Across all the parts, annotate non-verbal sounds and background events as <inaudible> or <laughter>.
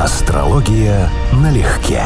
Астрология налегке.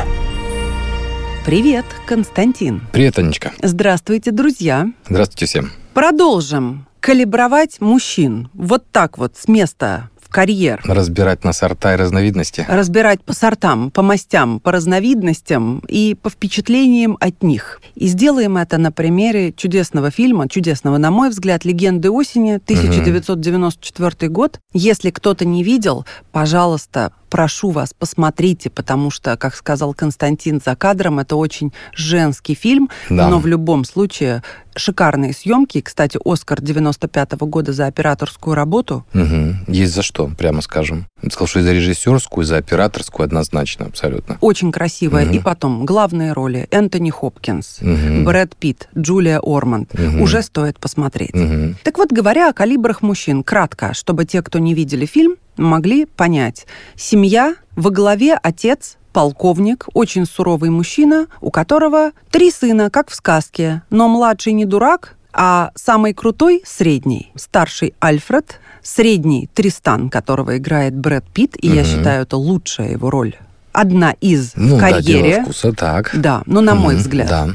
Привет, Константин. Привет, Анечка. Здравствуйте, друзья. Здравствуйте всем. Продолжим калибровать мужчин. Вот так вот, с места в карьер. Разбирать на сорта и разновидности. Разбирать по сортам, по мастям, по разновидностям и по впечатлениям от них. И сделаем это на примере чудесного фильма, чудесного, на мой взгляд, «Легенды осени», 1994 год. Если кто-то не видел, пожалуйста, прошу вас, посмотрите, потому что, как сказал Константин за кадром, это очень женский фильм, Да. но в любом случае шикарные съемки. Кстати, Оскар 95 года за операторскую работу. Мгм. Есть за что, прямо скажем. Я сказал, что и за режиссерскую, и за операторскую однозначно, абсолютно. Очень красивая. Мгм. И потом, главные роли. Энтони Хопкинс, Мгм. Брэд Питт, Джулия Орманд. Мгм. Уже стоит посмотреть. Мгм. Так вот, говоря о калибрах мужчин, кратко, чтобы те, кто не видели фильм, могли понять. Семья, во главе отец, полковник, очень суровый мужчина, у которого три сына, как в сказке, но младший не дурак, а самый крутой – средний. Старший Альфред, средний Тристан, которого играет Брэд Питт, и я Мгм. считаю, это лучшая его роль. Одна из Ну в да, карьере. дело вкуса, так. Да, ну, на мой Мгм. взгляд. Да.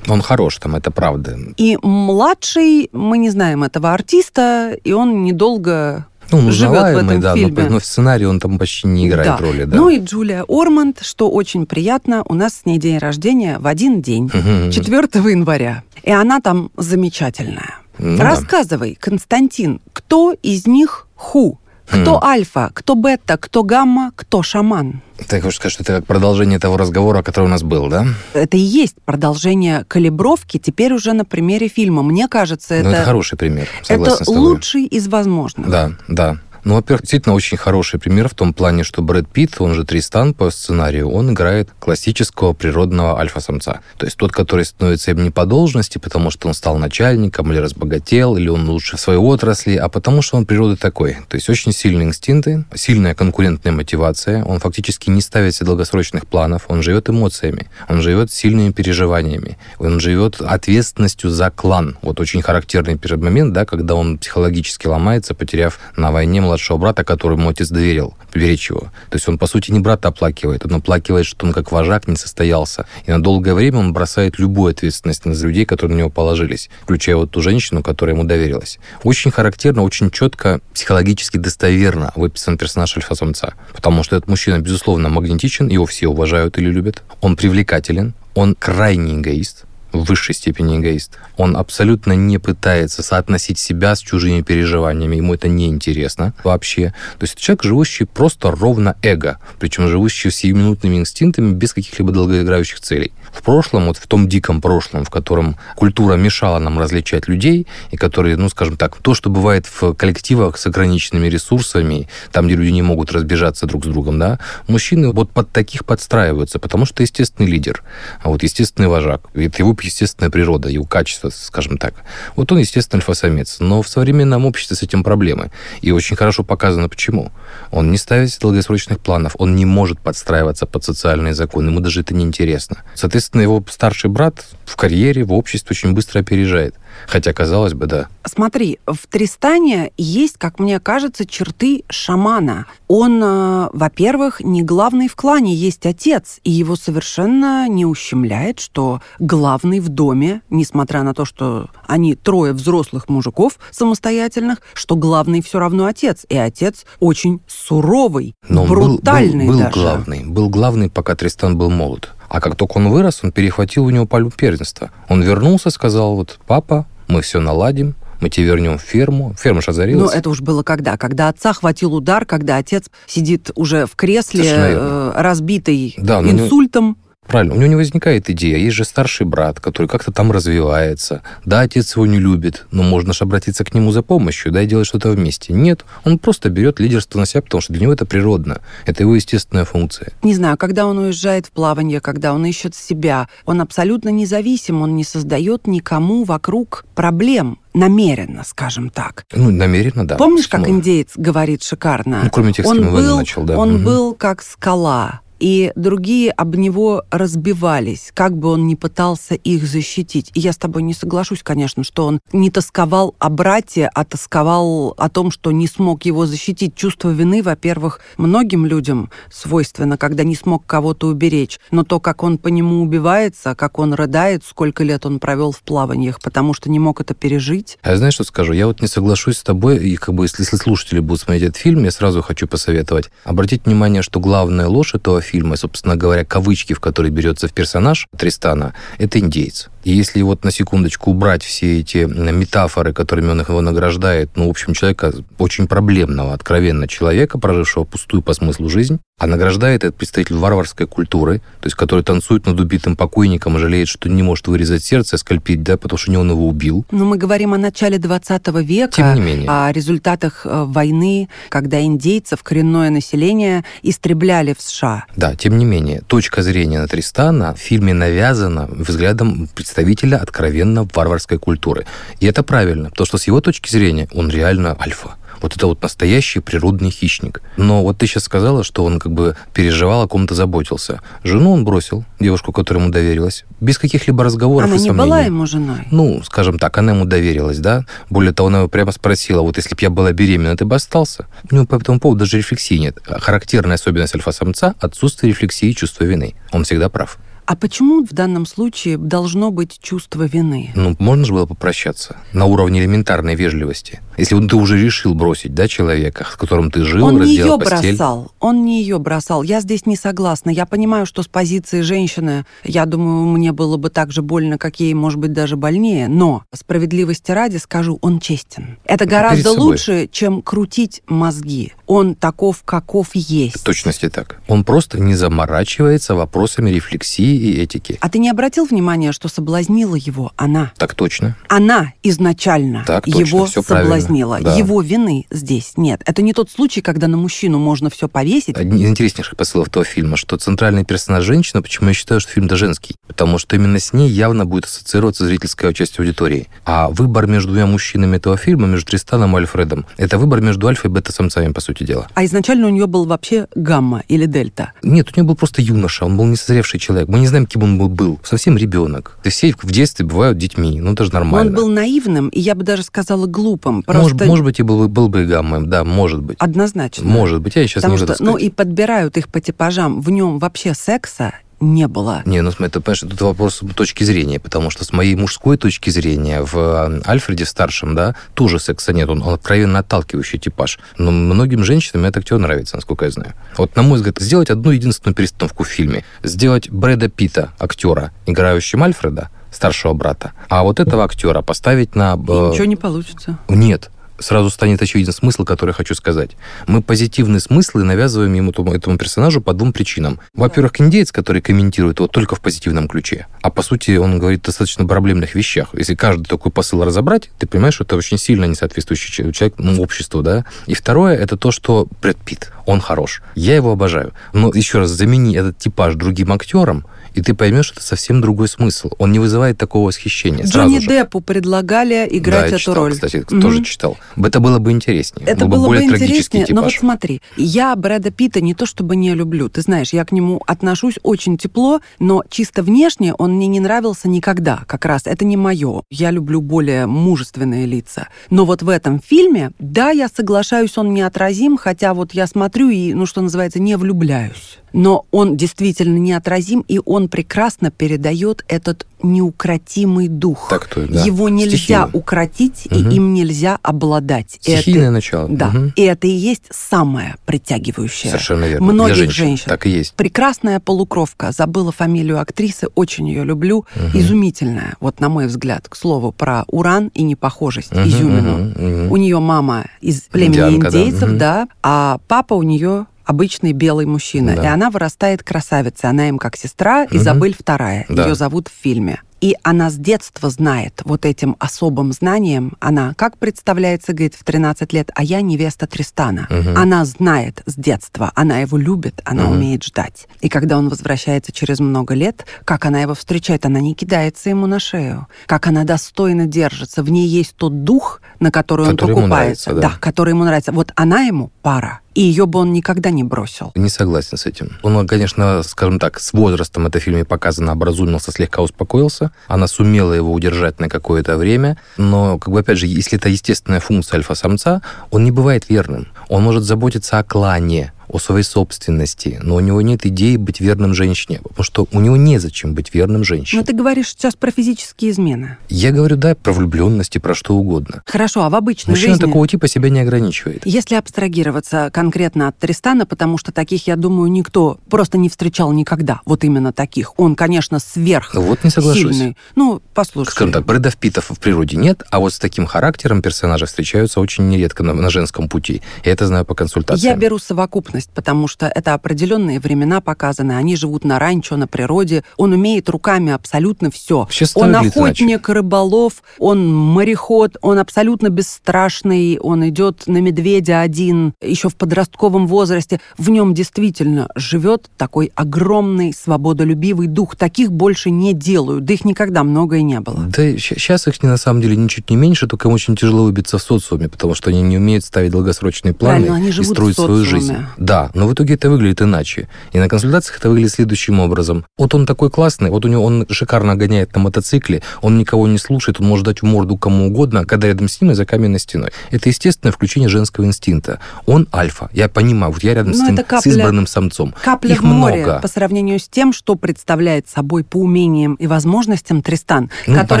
Он хорош там, это правда. И младший, мы не знаем этого артиста, и он недолго Ну, он живет в этом да, но, фильме. но в сценарии он там почти не играет Да. роли, да. Ну и Джулия Орманд, что очень приятно, у нас с ней день рождения в один день, Мгм. 4 января. И она там замечательная. Ну. Рассказывай, Константин, кто из них ху? Кто Хм. альфа, кто бета, кто гамма, кто шаман? Ты хочешь сказать, что это как продолжение того разговора, который у нас был, да? Это и есть продолжение калибровки, теперь уже на примере фильма. Мне кажется, Ну, это это, хороший пример, согласен это лучший из возможных. Да, да. Ну, во-первых, действительно очень хороший пример в том плане, что Брэд Питт, он же Тристан по сценарию, он играет классического природного альфа-самца. То есть тот, который становится им не по должности, потому что он стал начальником, или разбогател, или он лучше в своей отрасли, а потому что он природы такой. То есть очень сильные инстинкты, сильная конкурентная мотивация, он фактически не ставит себе долгосрочных планов, он живет эмоциями, он живет сильными переживаниями, он живет ответственностью за клан. Вот очень характерный момент, да, когда он психологически ломается, потеряв на войне младшего брата, которому отец доверил беречь его. То есть он, по сути, не брата оплакивает, он оплакивает, что он как вожак не состоялся. И на долгое время он бросает любую ответственность на людей, которые на него положились, включая вот ту женщину, которая ему доверилась. Очень характерно, очень четко, психологически достоверно выписан персонаж альфа-самца. Потому что этот мужчина, безусловно, магнетичен, его все уважают или любят. Он привлекателен, он крайне эгоист, в высшей степени эгоист. Он абсолютно не пытается соотносить себя с чужими переживаниями, ему это не интересно вообще. То есть человек, живущий просто ровно эго, причем живущий сиюминутными инстинктами без каких-либо долгоиграющих целей. В прошлом, вот в том диком прошлом, в котором культура мешала нам различать людей, и которые, ну, скажем так, то, что бывает в коллективах с ограниченными ресурсами, там, где люди не могут разбежаться друг с другом, да, мужчины вот под таких подстраиваются, потому что естественный лидер, а вот естественный вожак, это его естественная природа, его качество, скажем так. Вот он, естественно, альфа-самец. Но в современном обществе с этим проблемы. И очень хорошо показано, почему. Он не ставит долгосрочных планов, он не может подстраиваться под социальные законы, ему даже это не интересно. Соответственно, его старший брат в карьере, в обществе очень быстро опережает. Хотя, казалось бы, да. Смотри, в Тристане есть, как мне кажется, черты шамана. Он, э, во-первых, не главный в клане, есть отец, и его совершенно не ущемляет, что главный в доме, несмотря на то, что они трое взрослых мужиков самостоятельных, что главный все равно отец, и отец очень суровый, Но он был- брутальный был, был, даже. главный. Был главный, пока Тристан был молод. А как только он вырос, он перехватил у него пальму первенства. Он вернулся, сказал, вот, папа, мы все наладим, мы тебе вернем ферму. Ферма же Ну, озарилась. это уж было когда? Когда отца хватил удар, когда отец сидит уже в кресле, э, разбитый Да, но не- инсультом. Правильно, у него не возникает идея. Есть же старший брат, который как-то там развивается. Да, отец его не любит, но можно же обратиться к нему за помощью, да, и делать что-то вместе. Нет, он просто берет лидерство на себя, потому что для него это природно. Это его естественная функция. Не знаю, когда он уезжает в плавание, когда он ищет себя, он абсолютно независим, он не создает никому вокруг проблем намеренно, скажем так. Ну, намеренно, да. Помнишь, как индеец говорит шикарно? Ну, кроме тех, он был, начал, да. Он Мгм. был как скала. И другие об него разбивались, как бы он ни пытался их защитить. И я с тобой не соглашусь, конечно, что он не тосковал о брате, а тосковал о том, что не смог его защитить. Чувство вины, во-первых, многим людям свойственно, когда не смог кого-то уберечь. Но то, как он по нему убивается, как он рыдает, сколько лет он провел в плаваниях, потому что не мог это пережить. А знаешь, что скажу? Я вот не соглашусь с тобой, и как бы если слушатели будут смотреть этот фильм, я сразу хочу посоветовать. Обратить внимание, что главная ложь этого фильма, собственно говоря, кавычки, в которые берется в персонаж Тристана, это индейец. И если вот на секундочку убрать все эти метафоры, которыми он его награждает, ну, в общем, человека очень проблемного, откровенно человека, прожившего пустую по смыслу жизнь, а награждает этот представитель варварской культуры, то есть который танцует над убитым покойником и жалеет, что не может вырезать сердце, скальпить, да, потому что не он его убил. Но мы говорим о начале 20 века, Тем не менее. о результатах э, войны, когда индейцев, коренное население истребляли в США. Да, тем не менее, точка зрения на Тристана в фильме навязана взглядом представителя откровенно варварской культуры. И это правильно, потому что с его точки зрения он реально альфа. Вот это вот настоящий природный хищник. Но вот ты сейчас сказала, что он как бы переживал, о ком-то заботился. Жену он бросил, девушку, которой ему доверилась, без каких-либо разговоров Она и не сомнений. была ему женой. Ну, скажем так, она ему доверилась, да. Более того, она его прямо спросила, вот если бы я была беременна, ты бы остался? У него по этому поводу даже рефлексии нет. Характерная особенность альфа-самца – отсутствие рефлексии и чувства вины. Он всегда прав. А почему в данном случае должно быть чувство вины? Ну, можно же было попрощаться на уровне элементарной вежливости. Если ты уже решил бросить, да, человека, с которым ты жил, Он не разделал ее постель. бросал. Он не ее бросал. Я здесь не согласна. Я понимаю, что с позиции женщины, я думаю, мне было бы так же больно, как ей, может быть, даже больнее. Но справедливости ради скажу, он честен. Это гораздо собой. лучше, чем крутить мозги. Он таков, каков есть. В точности так. Он просто не заморачивается вопросами рефлексии и этики. А ты не обратил внимания, что соблазнила его она? Так точно. Она изначально Так точно, его правильно, соблазнила. да. Его вины здесь нет. Это не тот случай, когда на мужчину можно все повесить. Один из интереснейших посылов этого фильма, что центральный персонаж женщина, почему я считаю, что фильм-то женский? Потому что именно с ней явно будет ассоциироваться зрительская часть аудитории. А выбор между двумя мужчинами этого фильма, между Тристаном и Альфредом, это выбор между альфа и бета-самцами, по сути дела. А изначально у нее был вообще гамма или дельта. Нет, у него был просто юноша, он был несозревший человек. Мы не знаем, кем он был, был. Совсем ребенок. И Все в детстве бывают детьми, ну это же нормально. Он был наивным, и я бы даже сказала глупым. Просто может, может быть, и был, бы- был бы и гаммой, да, может быть. однозначно. Может быть, я сейчас Потому не что, ну, и подбирают их по типажам. В нем вообще секса не было. Не, ну смотри, ты понимаешь, тут вопрос точки зрения, потому что с моей мужской точки зрения в э, Альфреде старшем, да, тоже секса нет, он, он откровенно отталкивающий типаж. Но многим женщинам этот актер нравится, насколько я знаю. Вот, на мой взгляд, сделать одну единственную перестановку в фильме, сделать Брэда Питта, актера, играющим Альфреда, старшего брата, а вот этого актера поставить на... И э, ничего не получится. Нет. Сразу станет очевиден смысл, который я хочу сказать. Мы позитивные смыслы навязываем ему этому, персонажу по двум причинам. Во-первых, индеец, который комментирует его только в позитивном ключе. А по сути, он говорит достаточно проблемных вещах. Если каждый такой посыл разобрать, ты понимаешь, что это очень сильно несоответствующий че- человек ну, обществу, да? И второе, это то, что Брэд Питт, он хорош. Я его обожаю. Но еще раз, замени этот типаж другим актером, и ты поймешь, что это совсем другой смысл. Он не вызывает такого восхищения. Джонни же. Деппу предлагали играть да, я эту читал, роль. кстати, Мгм. тоже читал. Это было бы интереснее. Это Был было бы более интереснее, но вот типаж. смотри, я Брэда Питта не то чтобы не люблю, ты знаешь, я к нему отношусь очень тепло, но чисто внешне он мне не нравился никогда, как раз, это не мое. Я люблю более мужественные лица. Но вот в этом фильме, да, я соглашаюсь, он неотразим, хотя вот я смотрю и, ну, что называется, не влюбляюсь. Но он действительно неотразим, и он прекрасно передает этот неукротимый дух. Так то, да. Его нельзя Стихийно. укротить, Мгм. и им нельзя обладать. Стихийное Это- начало. да, Мгм. и это и есть самое притягивающее. Совершенно верно. Многих Для женщин. женщин. Так и есть. Прекрасная полукровка. Забыла фамилию актрисы, очень ее люблю. Мгм. Изумительная, вот на мой взгляд, к слову, про уран и непохожесть, Мгм, изюмину. мгм, мгм. У нее мама из племени Индианка, да. индейцев, Мгм. да, а папа у нее обычный белый мужчина. Да. И она вырастает красавицей. Она им как сестра, Мгм. Изабель вторая. Да. Ее зовут в фильме. И она с детства знает вот этим особым знанием. Она, как представляется, говорит, в 13 лет, а я невеста Тристана. Мгм. Она знает с детства, она его любит, она Мгм. умеет ждать. И когда он возвращается через много лет, как она его встречает, она не кидается ему на шею. Как она достойно держится. В ней есть тот дух, на который, Который он ему покупается. нравится, да. который ему нравится. Вот она ему пара. И ее бы он никогда не бросил. Не согласен с этим. Он, конечно, скажем так, с возрастом это в фильме показано, образумился, слегка успокоился. Она сумела его удержать на какое-то время, но, как бы, опять же, если это естественная функция альфа-самца, он не бывает верным. Он может заботиться о клане, о своей собственности, но у него нет идеи быть верным женщине, потому что у него незачем быть верным женщине. Но ты говоришь сейчас про физические измены. Я говорю, да, про влюбленность и про что угодно. Хорошо, а в обычной Мужчина жизни... такого типа себя не ограничивает. Если абстрагироваться конкретно от Тристана, потому что таких, я думаю, никто просто не встречал никогда. Вот именно таких. Он, конечно, сверх Вот не соглашусь. сильный. Ну, послушай. Скажем так, Брэдов Питтов в природе нет, а вот с таким характером персонажи встречаются очень нередко на, на женском пути. Я это знаю по консультациям. Я беру совокупность, потому что это определенные времена показаны. Они живут на ранчо, на природе. Он умеет руками абсолютно все. Он охотник, рыболов, он мореход, он абсолютно бесстрашный, он идет на медведя один, еще в подростковом возрасте. В нем действительно живет такой огромный свободолюбивый дух. Таких больше не делают, да их никогда много и не было. Да, сейчас их на самом деле ничуть не меньше, только им очень тяжело выбиться в социуме, потому что они не умеют ставить долгосрочные планы Правильно, они и строить свою жизнь. Да, но в итоге это выглядит иначе. И на консультациях это выглядит следующим образом. Вот он такой классный, вот у него он шикарно гоняет на мотоцикле, он никого не слушает, он может дать морду кому угодно, а когда рядом с ним и за каменной стеной. Это естественное включение женского инстинкта. Он альфа. Я понимаю, вот я рядом Но с ним, это с избранным самцом. Капля Их в море много. по сравнению с тем, что представляет собой по умениям и возможностям Тристан, Ну, который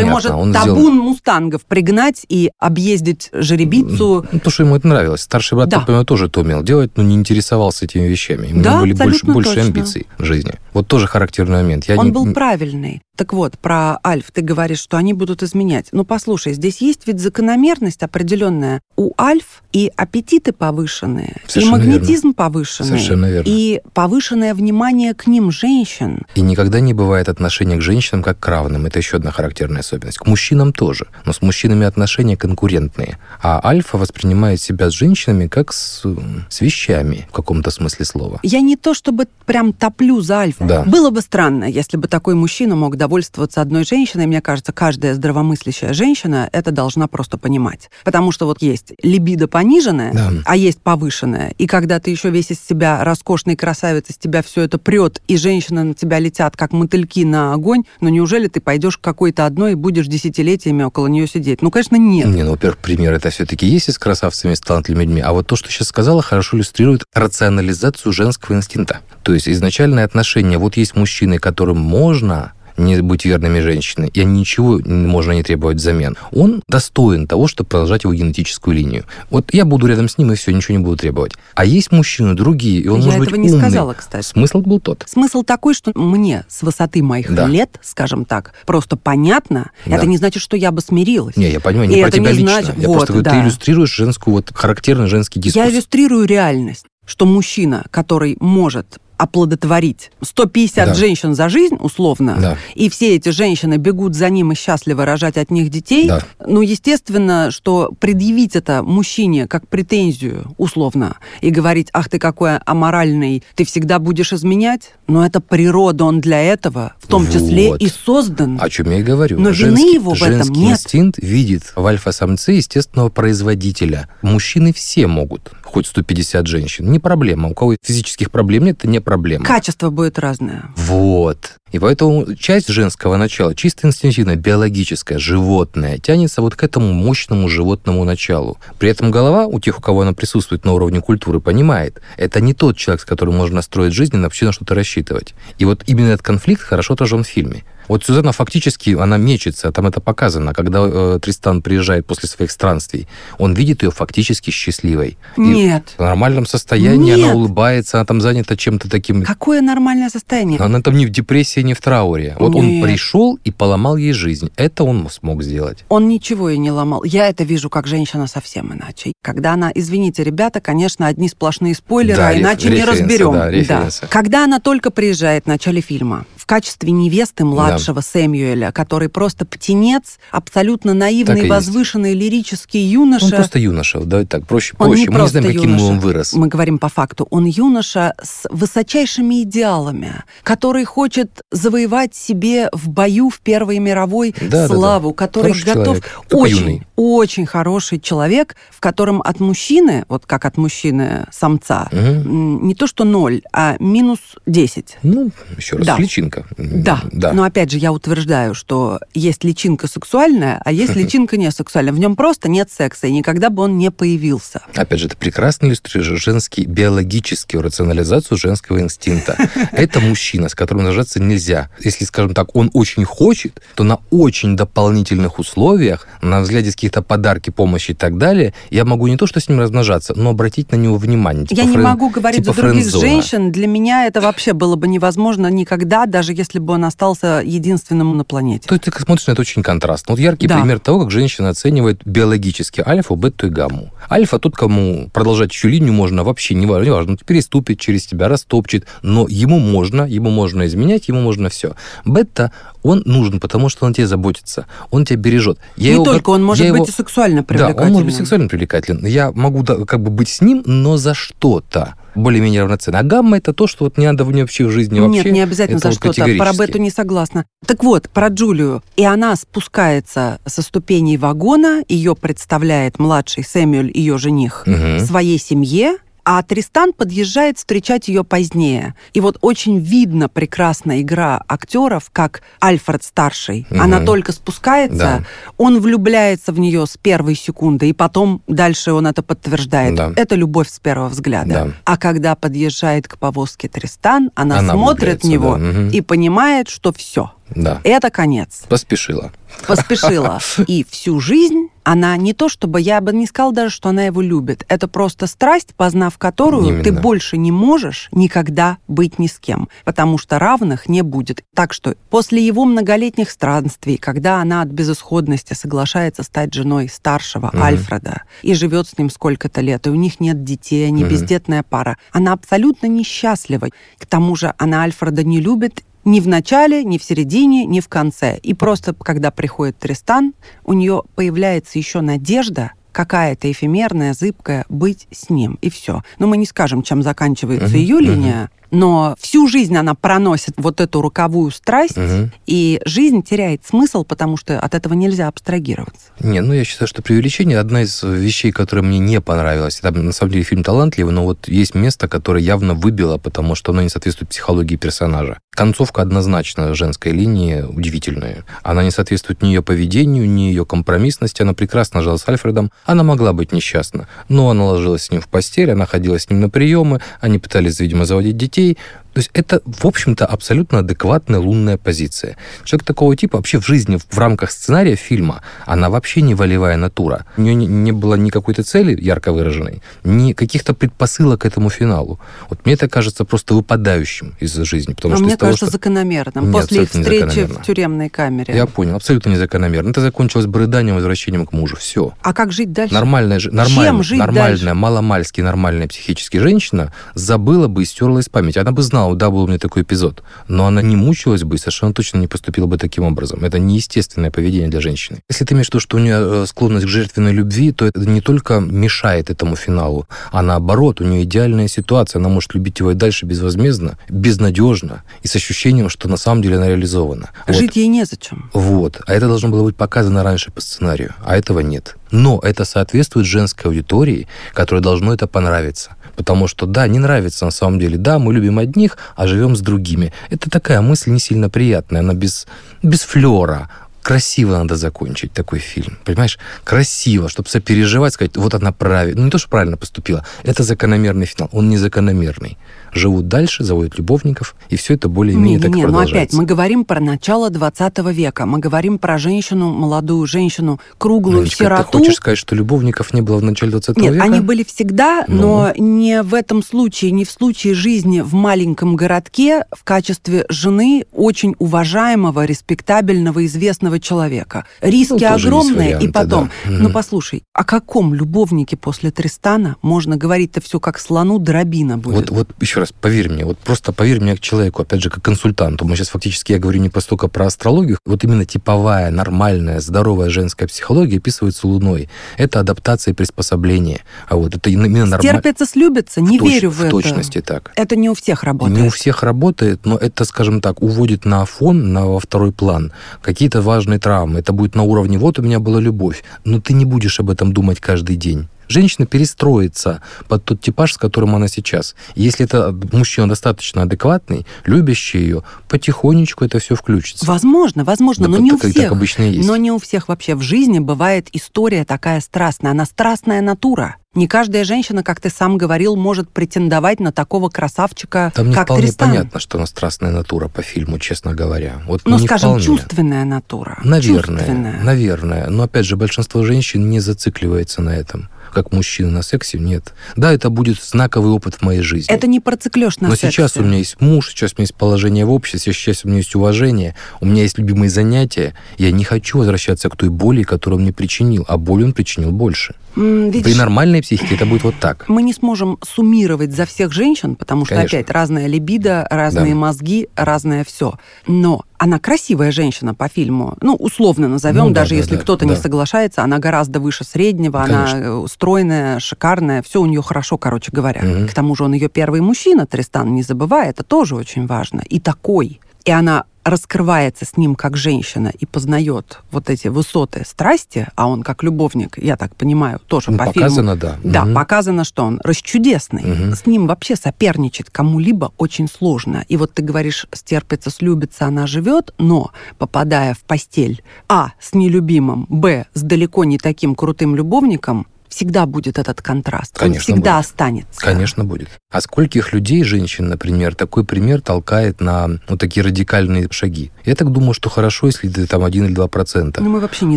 понятно, может он табун сделан- мустангов пригнать и объездить жеребицу. Ну, то, что ему это нравилось. Старший брат, Да. понимаю, тоже это умел делать, но не интересовался этими вещами. Ему Да, были больше, больше точно. амбиций в жизни. Вот тоже характерный момент. Я Он не- был правильный. Так вот, про Альф ты говоришь, что они будут изменять. Ну, послушай, здесь есть ведь закономерность определенная. У Альф и аппетиты повышенные, Совершенно и магнетизм повышенный, Совершенно верно. и повышенное внимание к ним женщин. И никогда не бывает отношения к женщинам как к равным. Это еще одна характерная особенность. К мужчинам тоже. Но с мужчинами отношения конкурентные. А альфа воспринимает себя с женщинами как с, с вещами в каком-то смысле слова. Я не то чтобы прям топлю за Альфу. Да. Было бы странно, если бы такой мужчина мог довольствоваться одной женщиной. Мне кажется, каждая здравомыслящая женщина это должна просто понимать. Потому что вот есть либидо пониженное, Да. а есть повышенное. И когда ты еще весь из себя роскошный красавец, из тебя все это прет, и женщины на тебя летят, как мотыльки на огонь, ну неужели ты пойдешь к какой-то одной и будешь десятилетиями около нее сидеть? Ну, конечно, нет. Не, ну, во-первых, пример это все-таки есть и с красавцами, и с талантливыми людьми. А вот то, что сейчас сказала, хорошо иллюстрирует рационализацию женского инстинкта. То есть изначальное отношение, вот есть мужчины, которым можно не быть верными женщиной, и ничего не- можно не требовать взамен. Он достоин того, чтобы продолжать его генетическую линию. Вот я буду рядом с ним, и все, ничего не буду требовать. А есть мужчины другие, и он Я может этого быть не умный. сказала, кстати. Смысл был тот. Смысл такой, что мне с высоты моих Да. лет, скажем так, просто понятно. Да. Это не значит, что я бы смирилась. Не, я понимаю, И не про это тебя не лично. значит- я вот, просто говорю, да. ты иллюстрируешь женскую, вот характерный женский дискурс. Я иллюстрирую реальность, что мужчина, который может оплодотворить 150 Да. женщин за жизнь, условно, Да. и все эти женщины бегут за ним и счастливо рожать от них детей, Да. ну, естественно, что предъявить это мужчине как претензию, условно, и говорить, ах ты какой аморальный, ты всегда будешь изменять, но это природа, он для этого в том числе Вот. и создан. О чем я и говорю. Но вины его в этом женский нет. инстинкт видит в альфа-самце естественного производителя. Мужчины все могут, хоть 150 женщин. Не проблема. У кого физических проблем нет, это не проблема. Качество будет разное. Вот. И поэтому часть женского начала, чисто инстинктивно, биологическая, животное, тянется вот к этому мощному животному началу. При этом голова у тех, у кого она присутствует на уровне культуры, понимает, это не тот человек, с которым можно настроить жизнь и вообще на что-то рассчитывать. И вот именно этот конфликт хорошо отражен в фильме. Вот Сюзанна фактически, она мечется, там это показано, когда э, Тристан приезжает после своих странствий, он видит ее фактически счастливой. И Нет. в нормальном состоянии Нет. она улыбается, она там занята чем-то таким Какое нормальное состояние? она там не в депрессии, не в трауре. Вот он Нет. пришел и поломал ей жизнь. Это он смог сделать. Он ничего и не ломал. Я это вижу как женщина совсем иначе. Когда она, извините, ребята, конечно, одни сплошные спойлеры, Да, а иначе не разберем. да, референсы. Когда она только приезжает в начале фильма в качестве невесты младшей младшего да. Сэмюэля, который просто птенец, абсолютно наивный, возвышенный, лирический юноша. Он просто юноша, давай так, проще, он проще. Не Мы не знаем, каким юноша. он вырос. Мы говорим по факту. Он юноша с высочайшими идеалами, который хочет завоевать себе в бою в Первой мировой да, славу, да, да. который хороший готов... Человек. Очень, юный. очень хороший человек, в котором от мужчины, вот как от мужчины самца, угу. не то что ноль, а минус 10. Ну, еще раз, да. личинка. Да. да. Но опять же, я утверждаю, что есть личинка сексуальная, а есть <laughs> личинка не сексуальная. В нем просто нет секса, и никогда бы он не появился. Опять же, это прекрасно иллюстрирует женский биологическую рационализацию женского инстинкта. <laughs> Это мужчина, с которым нажаться нельзя. Если, скажем так, он очень хочет, то на очень дополнительных условиях, на взгляде каких-то подарки, помощи и так далее, я могу не то, что с ним размножаться, но обратить на него внимание. Типа я френ... не могу говорить типа за других женщин. Для меня это вообще было бы невозможно никогда, даже если бы он остался единственным на планете. То есть ты смотришь на это очень контрастно. Вот яркий да. пример того, как женщина оценивает биологически альфа, бету и гамму. Альфа тот, кому продолжать чью линию можно вообще, не важно, не важно, переступит через тебя, растопчет, но ему можно, ему можно изменять, ему можно все. Бета, он нужен, потому что он тебе заботится, он тебя бережет. Я не его, только, он может быть его... и сексуально привлекательным. Да, он может быть сексуально привлекательным. Я могу как бы быть с ним, но за что-то более-менее равноценно. А гамма это то, что вот не надо в нее вообще в жизни вообще. Нет, не обязательно за вот что-то. Про Бету не согласна. Так вот, про Джулию. И она спускается со ступеней вагона, ее представляет младший Сэмюэль, ее жених, угу. своей семье, а Тристан подъезжает встречать ее позднее. И вот очень видно прекрасная игра актеров, как Альфред старший. Угу. Она только спускается, да. он влюбляется в нее с первой секунды, и потом дальше он это подтверждает. Да. Это любовь с первого взгляда. Да. А когда подъезжает к повозке Тристан, она, она смотрит в него да. угу. и понимает, что все. Да. Это конец. Поспешила. Поспешила. <laughs> И всю жизнь она не то чтобы, я бы не сказала даже, что она его любит. Это просто страсть, познав которую Именно. ты больше не можешь никогда быть ни с кем, потому что равных не будет. Так что после его многолетних странствий, когда она от безысходности соглашается стать женой старшего угу. Альфреда и живет с ним сколько-то лет, и у них нет детей, они угу. бездетная пара, она абсолютно несчастлива. К тому же она Альфреда не любит ни в начале, ни в середине, ни в конце. И просто, когда приходит Тристан, у нее появляется еще надежда, какая-то эфемерная, зыбкая, быть с ним, и все. Но мы не скажем, чем заканчивается uh-huh, ее линия, uh-huh но всю жизнь она проносит вот эту руковую страсть, угу. и жизнь теряет смысл, потому что от этого нельзя абстрагироваться. Не, ну я считаю, что преувеличение одна из вещей, которая мне не понравилась. Это, на самом деле, фильм талантливый, но вот есть место, которое явно выбило, потому что оно не соответствует психологии персонажа. Концовка однозначно женской линии удивительная. Она не соответствует ни ее поведению, ни ее компромиссности. Она прекрасно жила с Альфредом. Она могла быть несчастна. Но она ложилась с ним в постель, она ходила с ним на приемы, они пытались, видимо, заводить детей, детей. То есть это, в общем-то, абсолютно адекватная лунная позиция. Человек такого типа вообще в жизни, в рамках сценария фильма, она вообще не волевая натура. У нее не, было ни какой-то цели ярко выраженной, ни каких-то предпосылок к этому финалу. Вот мне это кажется просто выпадающим из жизни. Потому а что мне кажется того, что... закономерным. Нет, После их встречи в тюремной камере. Я понял, абсолютно незакономерно. Это закончилось брыданием, возвращением к мужу. Все. А как жить дальше? Нормальная, нормальная, Чем жить нормальная, дальше? маломальски нормальная психически женщина забыла бы и стерла из памяти. Она бы знала, знала, да, был у меня такой эпизод, но она не мучилась бы и совершенно точно не поступила бы таким образом. Это неестественное поведение для женщины. Если ты имеешь виду, что у нее э, склонность к жертвенной любви, то это не только мешает этому финалу, а наоборот, у нее идеальная ситуация. Она может любить его и дальше безвозмездно, безнадежно и с ощущением, что на самом деле она реализована. Жить вот. ей незачем. Вот. А это должно было быть показано раньше по сценарию, а этого нет. Но это соответствует женской аудитории, которой должно это понравиться. Потому что, да, не нравится на самом деле. Да, мы любим одних, а живем с другими. Это такая мысль не сильно приятная, она без, без флера. Красиво надо закончить такой фильм, понимаешь? Красиво, чтобы сопереживать, сказать, вот она правильно, ну не то, что правильно поступила, это закономерный финал, он не закономерный живут дальше, заводят любовников, и все это более-менее так не, продолжается. Но опять, мы говорим про начало 20 века, мы говорим про женщину, молодую женщину, круглую Ленечка, сироту. ты хочешь сказать, что любовников не было в начале 20 Нет, века? они были всегда, ну. но не в этом случае, не в случае жизни в маленьком городке в качестве жены очень уважаемого, респектабельного, известного человека. Риски ну, огромные, варианты, и потом... Да. Ну, послушай, о каком любовнике после Тристана можно говорить-то все как слону дробина будет? Вот, вот еще раз, поверь мне, вот просто поверь мне как человеку, опять же, как консультанту. Мы сейчас фактически, я говорю не столько про астрологию, вот именно типовая, нормальная, здоровая женская психология описывается Луной. Это адаптация и приспособление. А вот это именно нормально. Терпится, слюбится, не точ... верю в, в это. точности так. Это не у всех работает. Не у всех работает, но это, скажем так, уводит на фон, на во второй план какие-то важные травмы. Это будет на уровне «вот у меня была любовь», но ты не будешь об этом думать каждый день женщина перестроится под тот типаж, с которым она сейчас. Если это мужчина достаточно адекватный, любящий ее, потихонечку это все включится. Возможно, возможно, Да, но не у всех. так обычно есть. Но не у всех вообще в жизни бывает история такая страстная. Она страстная натура. Не каждая женщина, как ты сам говорил, может претендовать на такого красавчика, Там не как вполне Тристан. понятно, что она страстная натура по фильму, честно говоря. Вот Ну, скажем, вполне. чувственная натура. Наверное, Чувственная. наверное. Но опять же, большинство женщин не зацикливается на этом. Как мужчины на сексе, нет. Да, это будет знаковый опыт в моей жизни. Это не процеклешь на Но сексе. сейчас у меня есть муж, сейчас у меня есть положение в обществе, сейчас у меня есть уважение, у меня есть любимые занятия. Я не хочу возвращаться к той боли, которую он мне причинил, а боль он причинил больше. Видишь, При нормальной психике это будет вот так. мы не сможем суммировать за всех женщин, потому что Конечно. опять разная либидо, разные Да. мозги, разное все. Но она красивая женщина по фильму. Ну, условно назовем, Ну да, даже да, если да, кто-то не да. соглашается, она гораздо выше среднего, Конечно. она э, стройная, шикарная, все у нее хорошо, короче говоря. Мгм. К тому же он ее первый мужчина, Тристан, не забывай, это тоже очень важно. И такой. И она раскрывается с ним как женщина и познает вот эти высоты страсти, а он как любовник, я так понимаю, тоже Ну, по фильму. показано, да. Да, Мгм. показано, что он расчудесный. Мгм. С ним вообще соперничать кому-либо очень сложно. И вот ты говоришь, стерпится, слюбится, она живет, но попадая в постель, а, с нелюбимым, б, с далеко не таким крутым любовником, всегда будет этот контраст. Конечно, он всегда будет. останется. Конечно, будет. А скольких людей, женщин, например, такой пример толкает на вот такие радикальные шаги? Я так думаю, что хорошо, если это там 1 или 2 процента. Но мы вообще не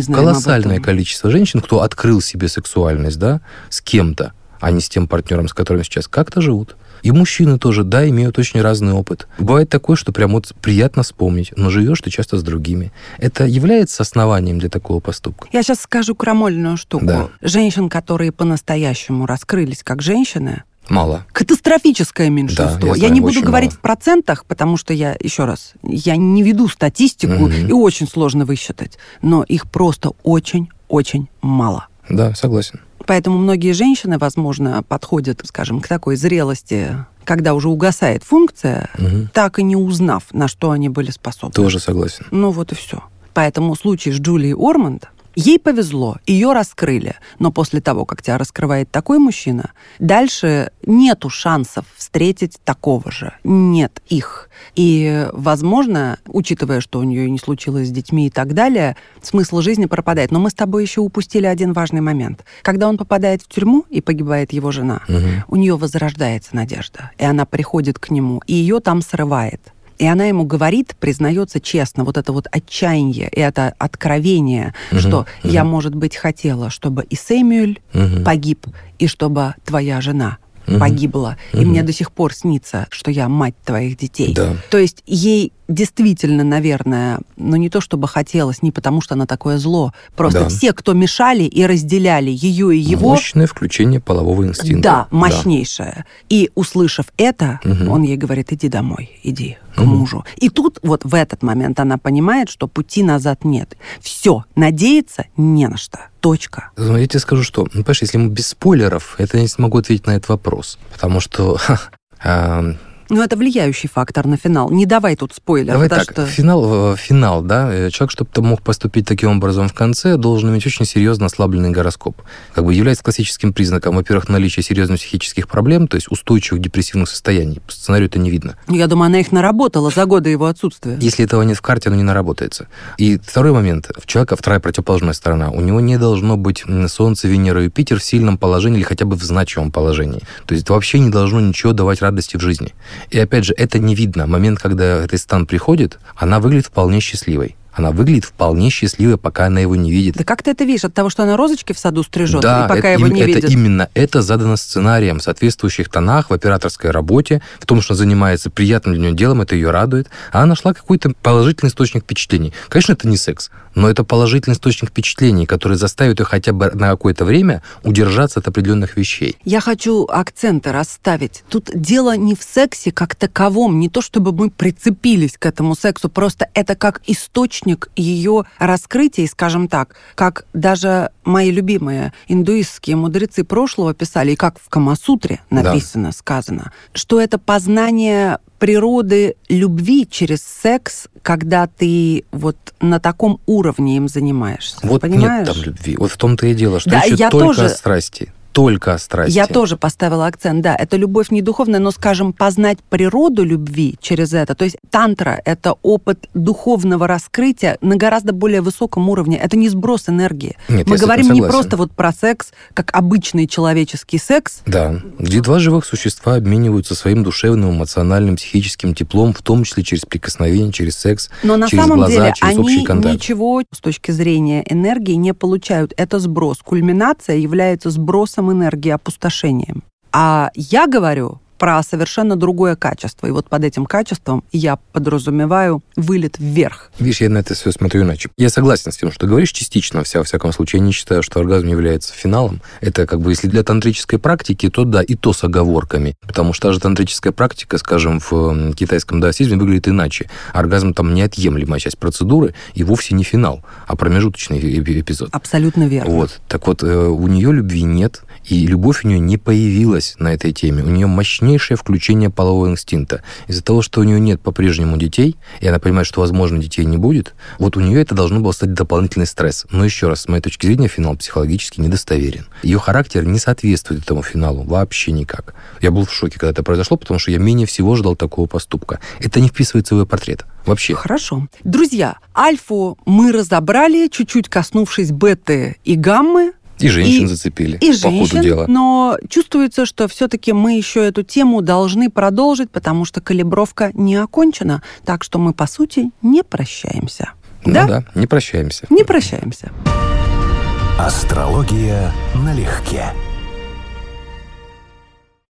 знаем Колоссальное количество женщин, кто открыл себе сексуальность, да, с кем-то, а не с тем партнером, с которым сейчас как-то живут. И мужчины тоже, да, имеют очень разный опыт. Бывает такое, что прям вот приятно вспомнить, но живешь ты часто с другими. Это является основанием для такого поступка? Я сейчас скажу крамольную штуку. Да. Женщин, которые по-настоящему раскрылись как женщины, Мало. катастрофическое меньшинство. Да, я я знаю, не буду говорить мало. в процентах, потому что я, еще раз, я не веду статистику, Мгм. и очень сложно высчитать. Но их просто очень-очень мало. Да, согласен. Поэтому многие женщины, возможно, подходят, скажем, к такой зрелости, когда уже угасает функция, Мгм. так и не узнав, на что они были способны. Тоже согласен. Ну вот и все. Поэтому случай с Джулией Ормонд, ей повезло, ее раскрыли. Но после того, как тебя раскрывает такой мужчина, дальше нету шансов встретить такого же. Нет их. И, возможно, учитывая, что у нее не случилось с детьми и так далее, смысл жизни пропадает. Но мы с тобой еще упустили один важный момент. Когда он попадает в тюрьму и погибает его жена, Мгм. у нее возрождается надежда. И она приходит к нему, и ее там срывает. И она ему говорит, признается честно, вот это вот отчаяние и это откровение, Мгм, что мгм. я, может быть, хотела, чтобы и Сэмюэль Мгм. погиб, и чтобы твоя жена Мгм. погибла. И Мгм. мне до сих пор снится, что я мать твоих детей. Да. То есть ей действительно, наверное, ну не то чтобы хотелось, не потому что она такое зло, просто Да. все, кто мешали и разделяли ее и его, Мощное включение полового инстинкта. да, мощнейшее. И услышав это, Мгм. он ей говорит, иди домой, иди к мужу. И тут вот в этот момент она понимает, что пути назад нет. Все, надеяться не на что. Точка. Ну, Я тебе скажу, что, ну, понимаешь, если мы без спойлеров, это я не смогу ответить на этот вопрос. Потому что <laughs> Но это влияющий фактор на финал. Не давай тут спойлер. Давай так, что... финал, э, финал, да, э, человек, чтобы ты мог поступить таким образом в конце, должен иметь очень серьезно ослабленный гороскоп. Как бы является классическим признаком, во-первых, наличия серьезных психических проблем, то есть устойчивых депрессивных состояний. По сценарию это не видно. Я думаю, она их наработала за годы его отсутствия. Если этого нет в карте, оно не наработается. И второй момент. У человека вторая противоположная сторона. У него не должно быть Солнце, Венера, Юпитер в сильном положении или хотя бы в значимом положении. То есть вообще не должно ничего давать радости в жизни. И опять же, это не видно. Момент, когда Тристан приходит, она выглядит вполне счастливой. Она выглядит вполне счастливой, пока она его не видит. Да как ты это видишь? От того, что она розочки в саду стрижет, да, и пока это, его не это видит? именно это задано сценарием в соответствующих тонах, в операторской работе, в том, что она занимается приятным для нее делом, это ее радует. А она нашла какой-то положительный источник впечатлений. Конечно, это не секс, но это положительный источник впечатлений, который заставит ее хотя бы на какое-то время удержаться от определенных вещей. Я хочу акценты расставить. Тут дело не в сексе как таковом, не то чтобы мы прицепились к этому сексу, просто это как источник ее раскрытия, и, скажем так, как даже мои любимые индуистские мудрецы прошлого писали, и как в Камасутре написано, да. сказано, что это познание природы любви через секс, когда ты вот на таком уровне им занимаешься. Вот понимаешь? нет там любви. Вот в том-то и дело, что да, еще я только тоже... страсти только о страсти. Я тоже поставила акцент, да, это любовь не духовная, но, скажем, познать природу любви через это. То есть тантра — это опыт духовного раскрытия на гораздо более высоком уровне. Это не сброс энергии. Нет, Мы говорим не просто вот про секс, как обычный человеческий секс. Да, где два живых существа обмениваются своим душевным, эмоциональным, психическим теплом, в том числе через прикосновение, через секс, но на через самом глаза, деле через они общий контакт. ничего с точки зрения энергии не получают. Это сброс. Кульминация является сбросом энергии, опустошением. А я говорю про совершенно другое качество. И вот под этим качеством я подразумеваю вылет вверх. Видишь, я на это все смотрю иначе. Я согласен с тем, что ты говоришь частично, вся, во всяком случае. Я не считаю, что оргазм является финалом. Это как бы, если для тантрической практики, то да, и то с оговорками. Потому что даже тантрическая практика, скажем, в китайском даосизме выглядит иначе. Оргазм там неотъемлемая часть процедуры и вовсе не финал, а промежуточный эпизод. Абсолютно верно. Вот. Так вот, э, у нее любви нет, и любовь у нее не появилась на этой теме. У нее мощнейшее включение полового инстинкта. Из-за того, что у нее нет по-прежнему детей, и она понимает, что, возможно, детей не будет, вот у нее это должно было стать дополнительный стресс. Но еще раз, с моей точки зрения, финал психологически недостоверен. Ее характер не соответствует этому финалу вообще никак. Я был в шоке, когда это произошло, потому что я менее всего ждал такого поступка. Это не вписывается в ее портрет. Вообще. Хорошо. Друзья, альфу мы разобрали, чуть-чуть коснувшись беты и гаммы. И женщин и, зацепили, и по женщин, ходу дела. Но чувствуется, что все-таки мы еще эту тему должны продолжить, потому что калибровка не окончена. Так что мы, по сути, не прощаемся. Ну да? да, не прощаемся. Не прощаемся. Астрология налегке.